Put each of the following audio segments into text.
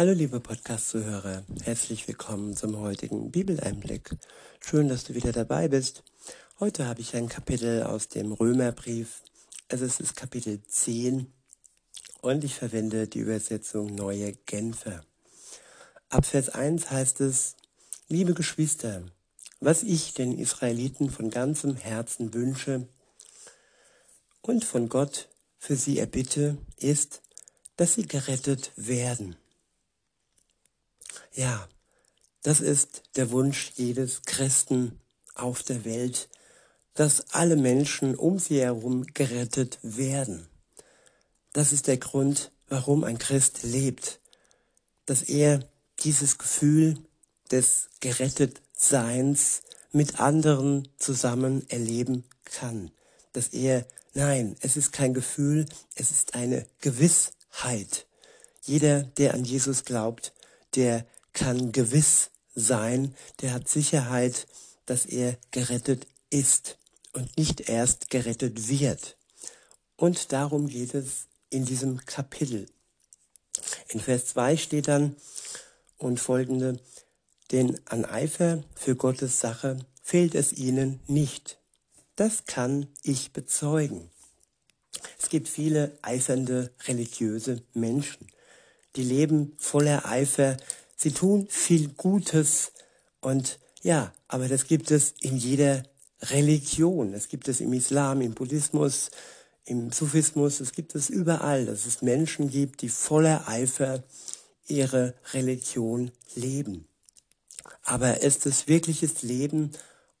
Hallo liebe Podcast-Zuhörer, herzlich willkommen zum heutigen Bibeleinblick. Schön, dass du wieder dabei bist. Heute habe ich ein Kapitel aus dem Römerbrief. Es ist das Kapitel 10 und ich verwende die Übersetzung Neue Genfer. Ab Vers 1 heißt es, liebe Geschwister, was ich den Israeliten von ganzem Herzen wünsche und von Gott für sie erbitte, ist, dass sie gerettet werden. Ja, das ist der Wunsch jedes Christen auf der Welt, dass alle Menschen um sie herum gerettet werden. Das ist der Grund, warum ein Christ lebt, dass er dieses Gefühl des Gerettetseins mit anderen zusammen erleben kann, dass er, nein, es ist kein Gefühl, es ist eine Gewissheit. Jeder, der an Jesus glaubt, der kann gewiss sein, der hat Sicherheit, dass er gerettet ist und nicht erst gerettet wird. Und darum geht es in diesem Kapitel. In Vers 2 steht dann und folgende, denn an Eifer für Gottes Sache fehlt es ihnen nicht. Das kann ich bezeugen. Es gibt viele eifernde religiöse Menschen, die leben voller Eifer Sie tun viel Gutes und ja, aber das gibt es in jeder Religion. Das gibt es im Islam, im Buddhismus, im Sufismus, es gibt es überall, dass es Menschen gibt, die voller Eifer ihre Religion leben. Aber ist es wirkliches Leben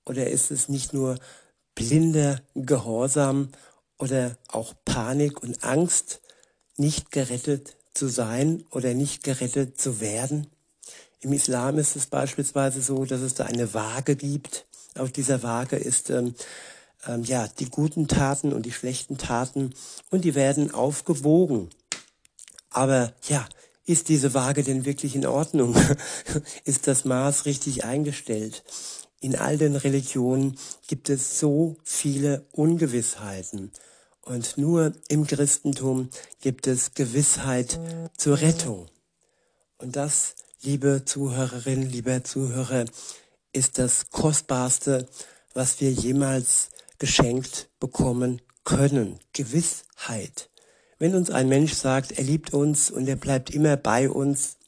oder ist es nicht nur blinder Gehorsam oder auch Panik und Angst, nicht gerettet zu sein oder nicht gerettet zu werden? Im Islam ist es beispielsweise so, dass es da eine Waage gibt. Auf dieser Waage ist ähm, ähm, ja die guten Taten und die schlechten Taten und die werden aufgewogen. Aber ja, ist diese Waage denn wirklich in Ordnung? ist das Maß richtig eingestellt? In all den Religionen gibt es so viele Ungewissheiten. Und nur im Christentum gibt es Gewissheit zur Rettung. Und das liebe Zuhörerin, lieber Zuhörer, ist das Kostbarste, was wir jemals geschenkt bekommen können. Gewissheit. Wenn uns ein Mensch sagt, er liebt uns und er bleibt immer bei uns,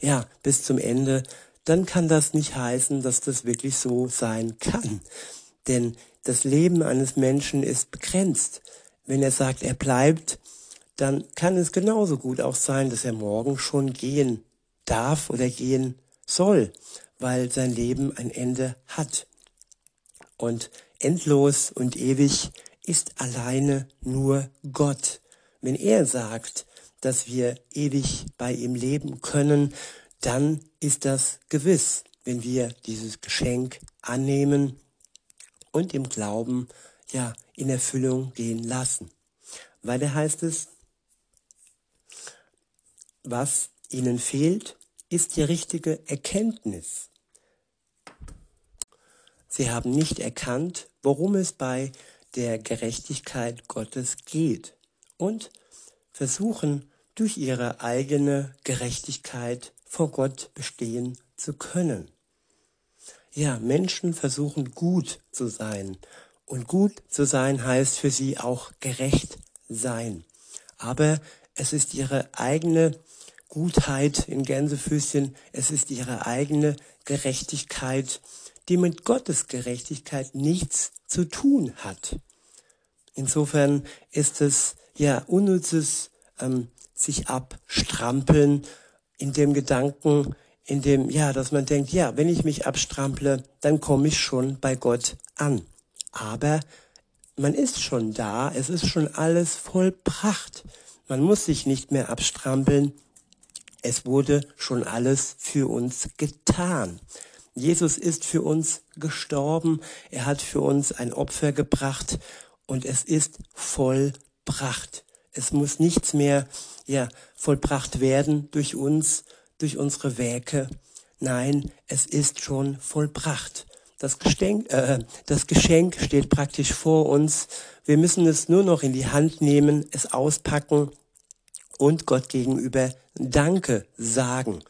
ja, bis zum Ende, dann kann das nicht heißen, dass das wirklich so sein kann. Denn das Leben eines Menschen ist begrenzt. Wenn er sagt, er bleibt, dann kann es genauso gut auch sein, dass er morgen schon gehen darf oder gehen soll, weil sein Leben ein Ende hat. Und endlos und ewig ist alleine nur Gott. Wenn er sagt, dass wir ewig bei ihm leben können, dann ist das gewiss, wenn wir dieses Geschenk annehmen und im Glauben ja in Erfüllung gehen lassen. Weiter heißt es, was ihnen fehlt, ist die richtige Erkenntnis. Sie haben nicht erkannt, worum es bei der Gerechtigkeit Gottes geht und versuchen durch ihre eigene Gerechtigkeit vor Gott bestehen zu können. Ja, Menschen versuchen gut zu sein und gut zu sein heißt für sie auch gerecht sein. Aber es ist ihre eigene Gutheit in Gänsefüßchen, es ist ihre eigene Gerechtigkeit, die mit Gottes Gerechtigkeit nichts zu tun hat. Insofern ist es ja unnützes ähm, sich abstrampeln in dem Gedanken, in dem, ja, dass man denkt, ja, wenn ich mich abstrample, dann komme ich schon bei Gott an. Aber man ist schon da, es ist schon alles vollbracht. Man muss sich nicht mehr abstrampeln, es wurde schon alles für uns getan. Jesus ist für uns gestorben, er hat für uns ein Opfer gebracht und es ist vollbracht. Es muss nichts mehr ja, vollbracht werden durch uns, durch unsere Werke. Nein, es ist schon vollbracht. Das Geschenk, äh, das Geschenk steht praktisch vor uns. Wir müssen es nur noch in die Hand nehmen, es auspacken und Gott gegenüber Danke sagen.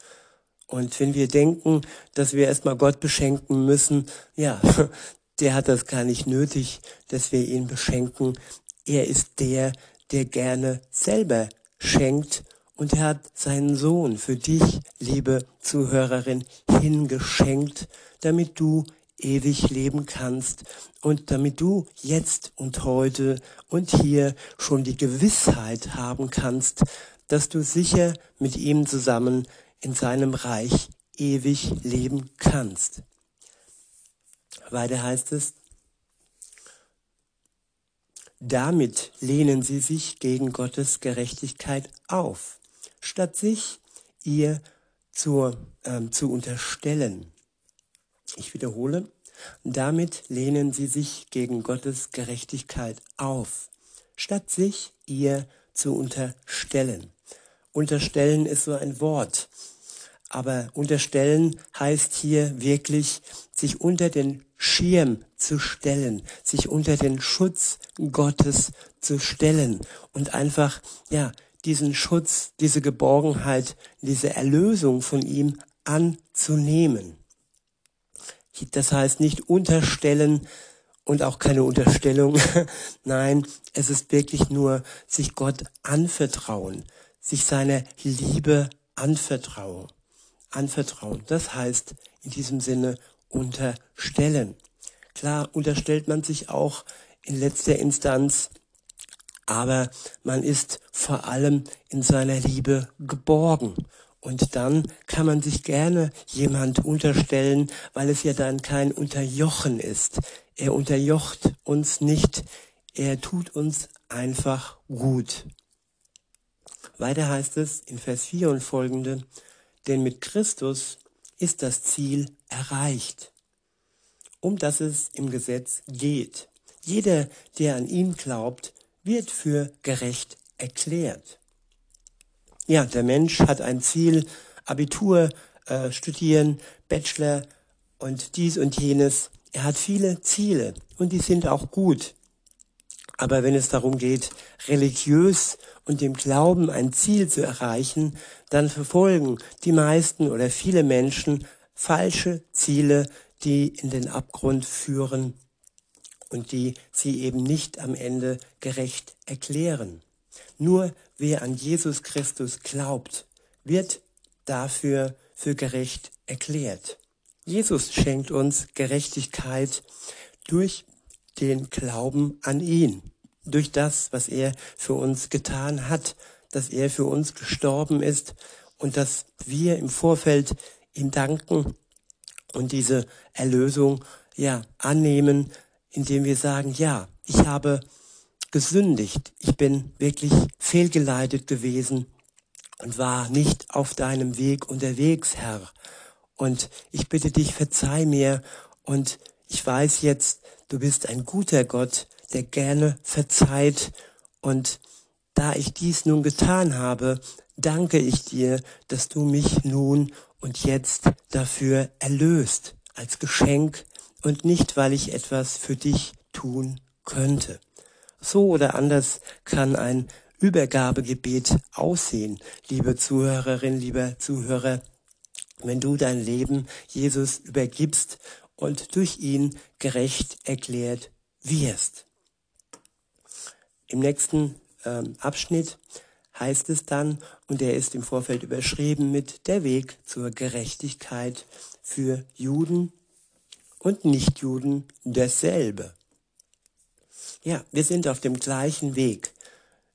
Und wenn wir denken, dass wir erstmal Gott beschenken müssen, ja, der hat das gar nicht nötig, dass wir ihn beschenken. Er ist der, der gerne selber schenkt und er hat seinen Sohn für dich, liebe Zuhörerin, hingeschenkt, damit du ewig leben kannst und damit du jetzt und heute und hier schon die Gewissheit haben kannst, dass du sicher mit ihm zusammen in seinem Reich ewig leben kannst. Weiter heißt es, damit lehnen sie sich gegen Gottes Gerechtigkeit auf, statt sich ihr zur, äh, zu unterstellen. Ich wiederhole, damit lehnen sie sich gegen Gottes Gerechtigkeit auf, statt sich ihr zu unterstellen. Unterstellen ist so ein Wort, aber unterstellen heißt hier wirklich, sich unter den Schirm zu stellen, sich unter den Schutz Gottes zu stellen und einfach, ja, diesen Schutz, diese Geborgenheit, diese Erlösung von ihm anzunehmen. Das heißt nicht unterstellen und auch keine Unterstellung. Nein, es ist wirklich nur sich Gott anvertrauen, sich seiner Liebe anvertrauen. Anvertrauen. Das heißt in diesem Sinne unterstellen. Klar unterstellt man sich auch in letzter Instanz, aber man ist vor allem in seiner Liebe geborgen. Und dann kann man sich gerne jemand unterstellen, weil es ja dann kein Unterjochen ist. Er unterjocht uns nicht, er tut uns einfach gut. Weiter heißt es in Vers 4 und folgende, denn mit Christus ist das Ziel erreicht, um das es im Gesetz geht. Jeder, der an ihn glaubt, wird für gerecht erklärt. Ja, der Mensch hat ein Ziel, Abitur, äh, studieren, Bachelor und dies und jenes. Er hat viele Ziele und die sind auch gut. Aber wenn es darum geht, religiös und dem Glauben ein Ziel zu erreichen, dann verfolgen die meisten oder viele Menschen falsche Ziele, die in den Abgrund führen und die sie eben nicht am Ende gerecht erklären. Nur wer an Jesus Christus glaubt, wird dafür für gerecht erklärt. Jesus schenkt uns Gerechtigkeit durch den Glauben an ihn, durch das, was er für uns getan hat, dass er für uns gestorben ist und dass wir im Vorfeld ihm danken und diese Erlösung ja annehmen, indem wir sagen, ja, ich habe gesündigt, ich bin wirklich fehlgeleitet gewesen und war nicht auf deinem Weg unterwegs, Herr. Und ich bitte dich, verzeih mir. Und ich weiß jetzt, du bist ein guter Gott, der gerne verzeiht. Und da ich dies nun getan habe, danke ich dir, dass du mich nun und jetzt dafür erlöst, als Geschenk und nicht, weil ich etwas für dich tun könnte. So oder anders kann ein Übergabegebet aussehen, liebe Zuhörerin, lieber Zuhörer, wenn du dein Leben Jesus übergibst und durch ihn gerecht erklärt wirst. Im nächsten ähm, Abschnitt heißt es dann, und der ist im Vorfeld überschrieben mit der Weg zur Gerechtigkeit für Juden und Nichtjuden dasselbe. Ja, wir sind auf dem gleichen Weg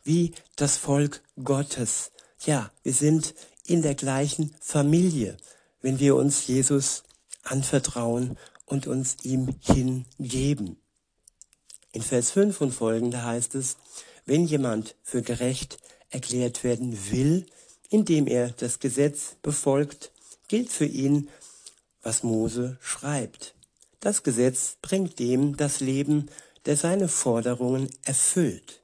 wie das Volk Gottes. Ja, wir sind in der gleichen Familie, wenn wir uns Jesus anvertrauen und uns ihm hingeben. In Vers 5 und folgende heißt es, wenn jemand für gerecht erklärt werden will, indem er das Gesetz befolgt, gilt für ihn, was Mose schreibt. Das Gesetz bringt dem das Leben, der seine Forderungen erfüllt.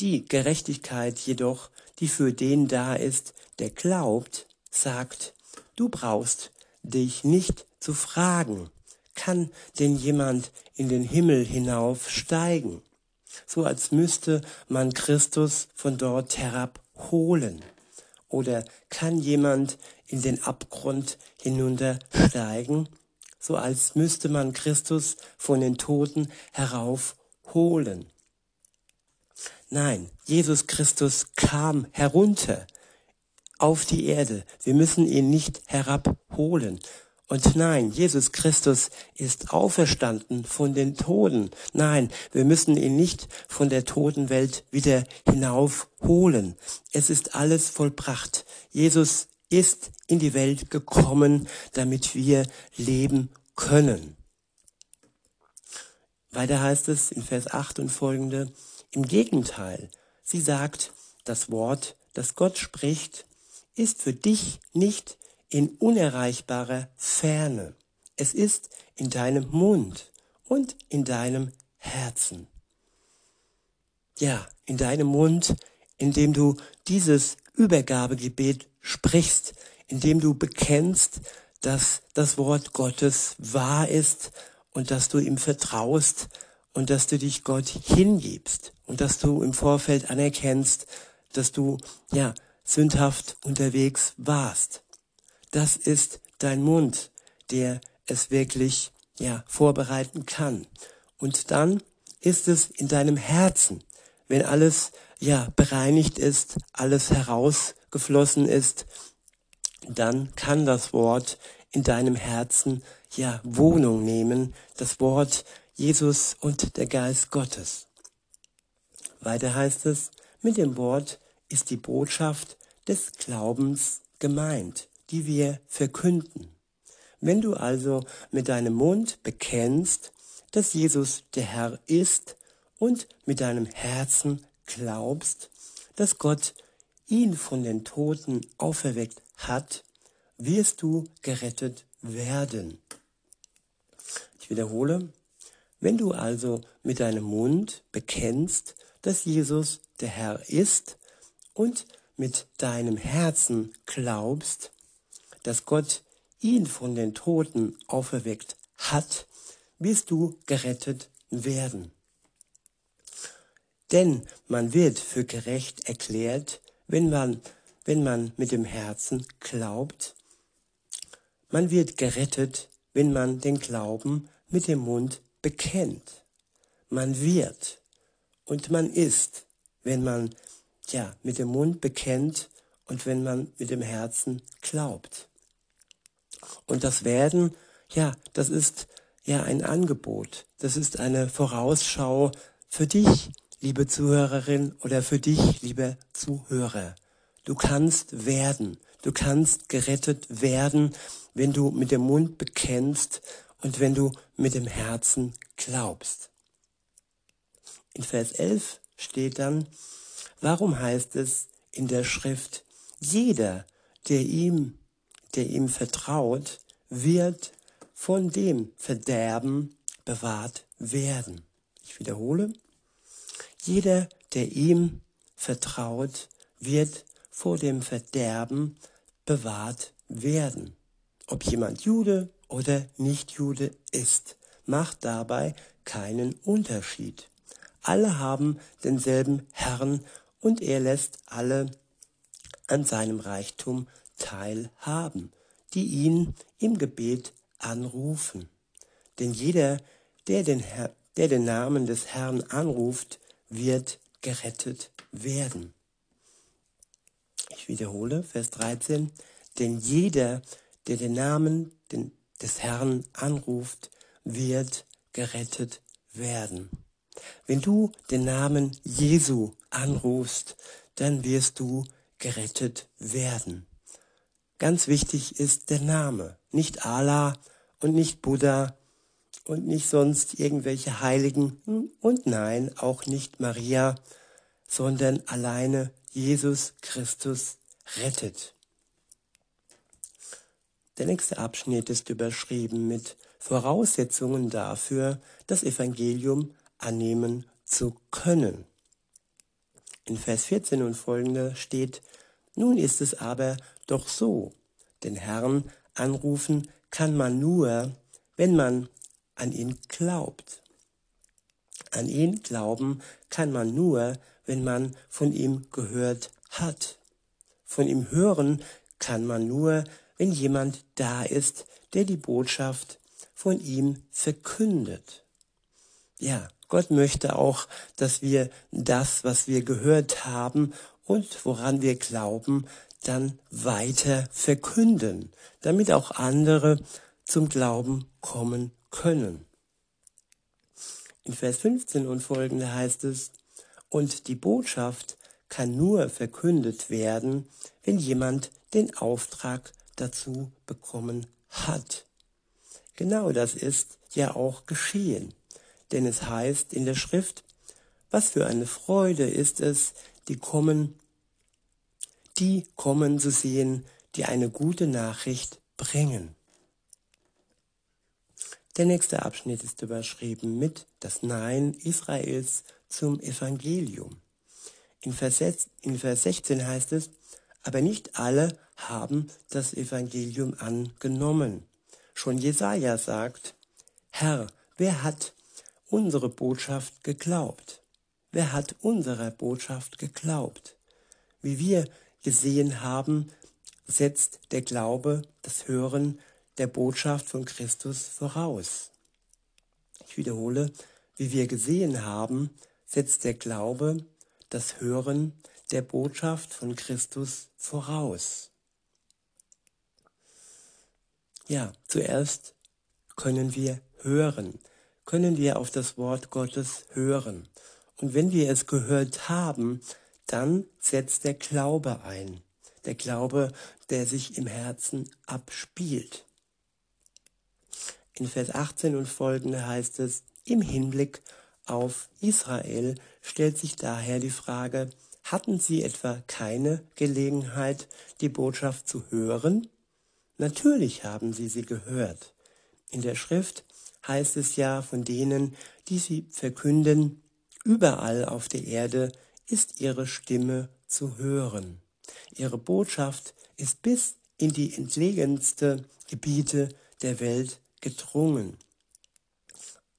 Die Gerechtigkeit jedoch, die für den da ist, der glaubt, sagt, du brauchst dich nicht zu fragen, kann denn jemand in den Himmel hinaufsteigen? so als müsste man Christus von dort herabholen. Oder kann jemand in den Abgrund hinuntersteigen, so als müsste man Christus von den Toten heraufholen? Nein, Jesus Christus kam herunter auf die Erde. Wir müssen ihn nicht herabholen. Und nein, Jesus Christus ist auferstanden von den Toten. Nein, wir müssen ihn nicht von der Totenwelt wieder hinaufholen. Es ist alles vollbracht. Jesus ist in die Welt gekommen, damit wir leben können. Weiter heißt es in Vers 8 und folgende, im Gegenteil, sie sagt, das Wort, das Gott spricht, ist für dich nicht in unerreichbarer Ferne. Es ist in deinem Mund und in deinem Herzen. Ja, in deinem Mund, indem du dieses Übergabegebet sprichst, indem du bekennst, dass das Wort Gottes wahr ist und dass du ihm vertraust und dass du dich Gott hingibst und dass du im Vorfeld anerkennst, dass du ja sündhaft unterwegs warst das ist dein Mund, der es wirklich ja vorbereiten kann. Und dann ist es in deinem Herzen, wenn alles ja bereinigt ist, alles herausgeflossen ist, dann kann das Wort in deinem Herzen ja Wohnung nehmen, das Wort Jesus und der Geist Gottes. Weiter heißt es, mit dem Wort ist die Botschaft des Glaubens gemeint die wir verkünden. Wenn du also mit deinem Mund bekennst, dass Jesus der Herr ist und mit deinem Herzen glaubst, dass Gott ihn von den Toten auferweckt hat, wirst du gerettet werden. Ich wiederhole, wenn du also mit deinem Mund bekennst, dass Jesus der Herr ist und mit deinem Herzen glaubst, dass Gott ihn von den Toten auferweckt hat, wirst du gerettet werden. Denn man wird für gerecht erklärt, wenn man, wenn man mit dem Herzen glaubt. Man wird gerettet, wenn man den Glauben mit dem Mund bekennt. Man wird und man ist, wenn man ja mit dem Mund bekennt und wenn man mit dem Herzen glaubt. Und das Werden, ja, das ist ja ein Angebot. Das ist eine Vorausschau für dich, liebe Zuhörerin, oder für dich, liebe Zuhörer. Du kannst werden. Du kannst gerettet werden, wenn du mit dem Mund bekennst und wenn du mit dem Herzen glaubst. In Vers 11 steht dann, warum heißt es in der Schrift, jeder, der ihm der ihm vertraut, wird von dem Verderben bewahrt werden. Ich wiederhole, jeder, der ihm vertraut, wird vor dem Verderben bewahrt werden. Ob jemand Jude oder nicht Jude ist, macht dabei keinen Unterschied. Alle haben denselben Herrn und er lässt alle an seinem Reichtum teilhaben, die ihn im Gebet anrufen. Denn jeder, der den, Herr, der den Namen des Herrn anruft, wird gerettet werden. Ich wiederhole, Vers 13. Denn jeder, der den Namen des Herrn anruft, wird gerettet werden. Wenn du den Namen Jesu anrufst, dann wirst du gerettet werden. Ganz wichtig ist der Name, nicht Allah und nicht Buddha und nicht sonst irgendwelche Heiligen und nein, auch nicht Maria, sondern alleine Jesus Christus rettet. Der nächste Abschnitt ist überschrieben mit Voraussetzungen dafür, das Evangelium annehmen zu können. In Vers 14 und folgende steht, nun ist es aber doch so, den Herrn anrufen kann man nur, wenn man an ihn glaubt. An ihn glauben kann man nur, wenn man von ihm gehört hat. Von ihm hören kann man nur, wenn jemand da ist, der die Botschaft von ihm verkündet. Ja, Gott möchte auch, dass wir das, was wir gehört haben und woran wir glauben, dann weiter verkünden, damit auch andere zum Glauben kommen können. In Vers 15 und folgende heißt es, und die Botschaft kann nur verkündet werden, wenn jemand den Auftrag dazu bekommen hat. Genau das ist ja auch geschehen, denn es heißt in der Schrift, was für eine Freude ist es, die kommen, die kommen zu sehen, die eine gute Nachricht bringen. Der nächste Abschnitt ist überschrieben mit das Nein Israels zum Evangelium. In Vers, in Vers 16 heißt es, aber nicht alle haben das Evangelium angenommen. Schon Jesaja sagt, Herr, wer hat unsere Botschaft geglaubt? Wer hat unserer Botschaft geglaubt? Wie wir gesehen haben, setzt der Glaube, das Hören der Botschaft von Christus voraus. Ich wiederhole, wie wir gesehen haben, setzt der Glaube, das Hören der Botschaft von Christus voraus. Ja, zuerst können wir hören, können wir auf das Wort Gottes hören. Und wenn wir es gehört haben, dann setzt der Glaube ein. Der Glaube, der sich im Herzen abspielt. In Vers 18 und folgende heißt es, im Hinblick auf Israel stellt sich daher die Frage, hatten sie etwa keine Gelegenheit, die Botschaft zu hören? Natürlich haben sie sie gehört. In der Schrift heißt es ja von denen, die sie verkünden, überall auf der Erde ist ihre Stimme zu hören. Ihre Botschaft ist bis in die entlegenste Gebiete der Welt gedrungen.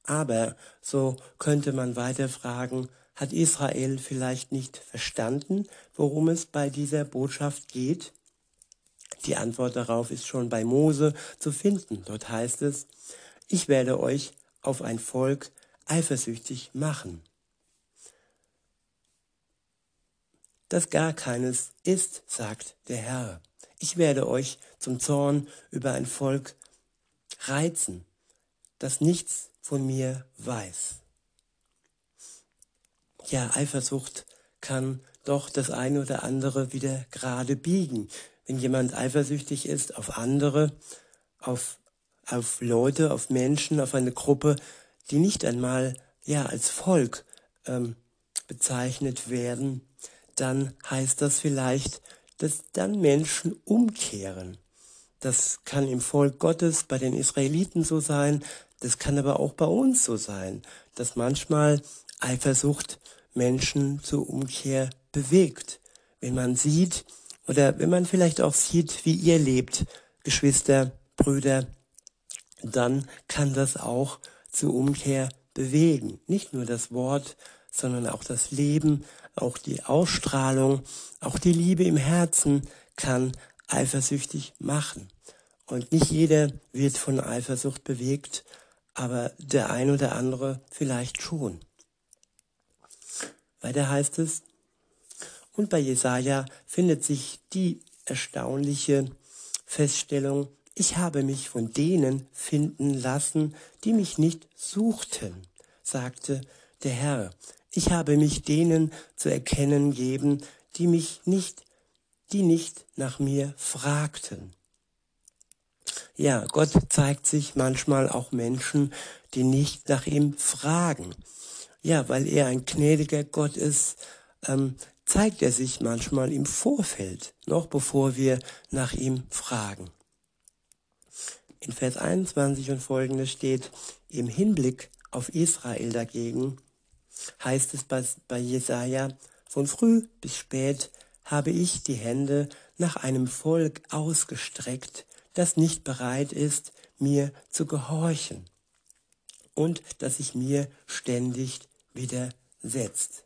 Aber, so könnte man weiter fragen, hat Israel vielleicht nicht verstanden, worum es bei dieser Botschaft geht? Die Antwort darauf ist schon bei Mose zu finden. Dort heißt es, ich werde euch auf ein Volk eifersüchtig machen. Das gar keines ist, sagt der Herr. Ich werde euch zum Zorn über ein Volk reizen, das nichts von mir weiß. Ja, Eifersucht kann doch das eine oder andere wieder gerade biegen. Wenn jemand eifersüchtig ist auf andere, auf, auf Leute, auf Menschen, auf eine Gruppe, die nicht einmal ja als Volk ähm, bezeichnet werden, dann heißt das vielleicht, dass dann Menschen umkehren das kann im Volk Gottes bei den Israeliten so sein, das kann aber auch bei uns so sein, dass manchmal Eifersucht Menschen zur Umkehr bewegt. Wenn man sieht oder wenn man vielleicht auch sieht, wie ihr lebt, Geschwister, Brüder, dann kann das auch zur Umkehr bewegen. Nicht nur das Wort, sondern auch das Leben, auch die Ausstrahlung, auch die Liebe im Herzen kann eifersüchtig machen. Und nicht jeder wird von Eifersucht bewegt, aber der ein oder andere vielleicht schon. Weiter heißt es, und bei Jesaja findet sich die erstaunliche Feststellung, ich habe mich von denen finden lassen, die mich nicht suchten, sagte der Herr. Ich habe mich denen zu erkennen geben, die mich nicht die nicht nach mir fragten. Ja, Gott zeigt sich manchmal auch Menschen, die nicht nach ihm fragen. Ja, weil er ein gnädiger Gott ist, ähm, zeigt er sich manchmal im Vorfeld, noch bevor wir nach ihm fragen. In Vers 21 und folgende steht, im Hinblick auf Israel dagegen heißt es bei, bei Jesaja, von früh bis spät habe ich die Hände nach einem Volk ausgestreckt, das nicht bereit ist, mir zu gehorchen und das sich mir ständig widersetzt.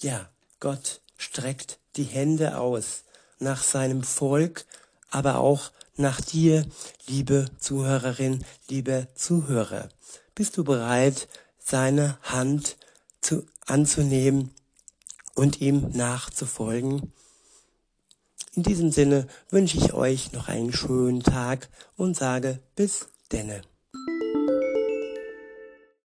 Ja, Gott streckt die Hände aus nach seinem Volk, aber auch nach dir, liebe Zuhörerin, liebe Zuhörer. Bist du bereit, seine Hand zu, anzunehmen und ihm nachzufolgen? In diesem Sinne wünsche ich euch noch einen schönen Tag und sage bis denne.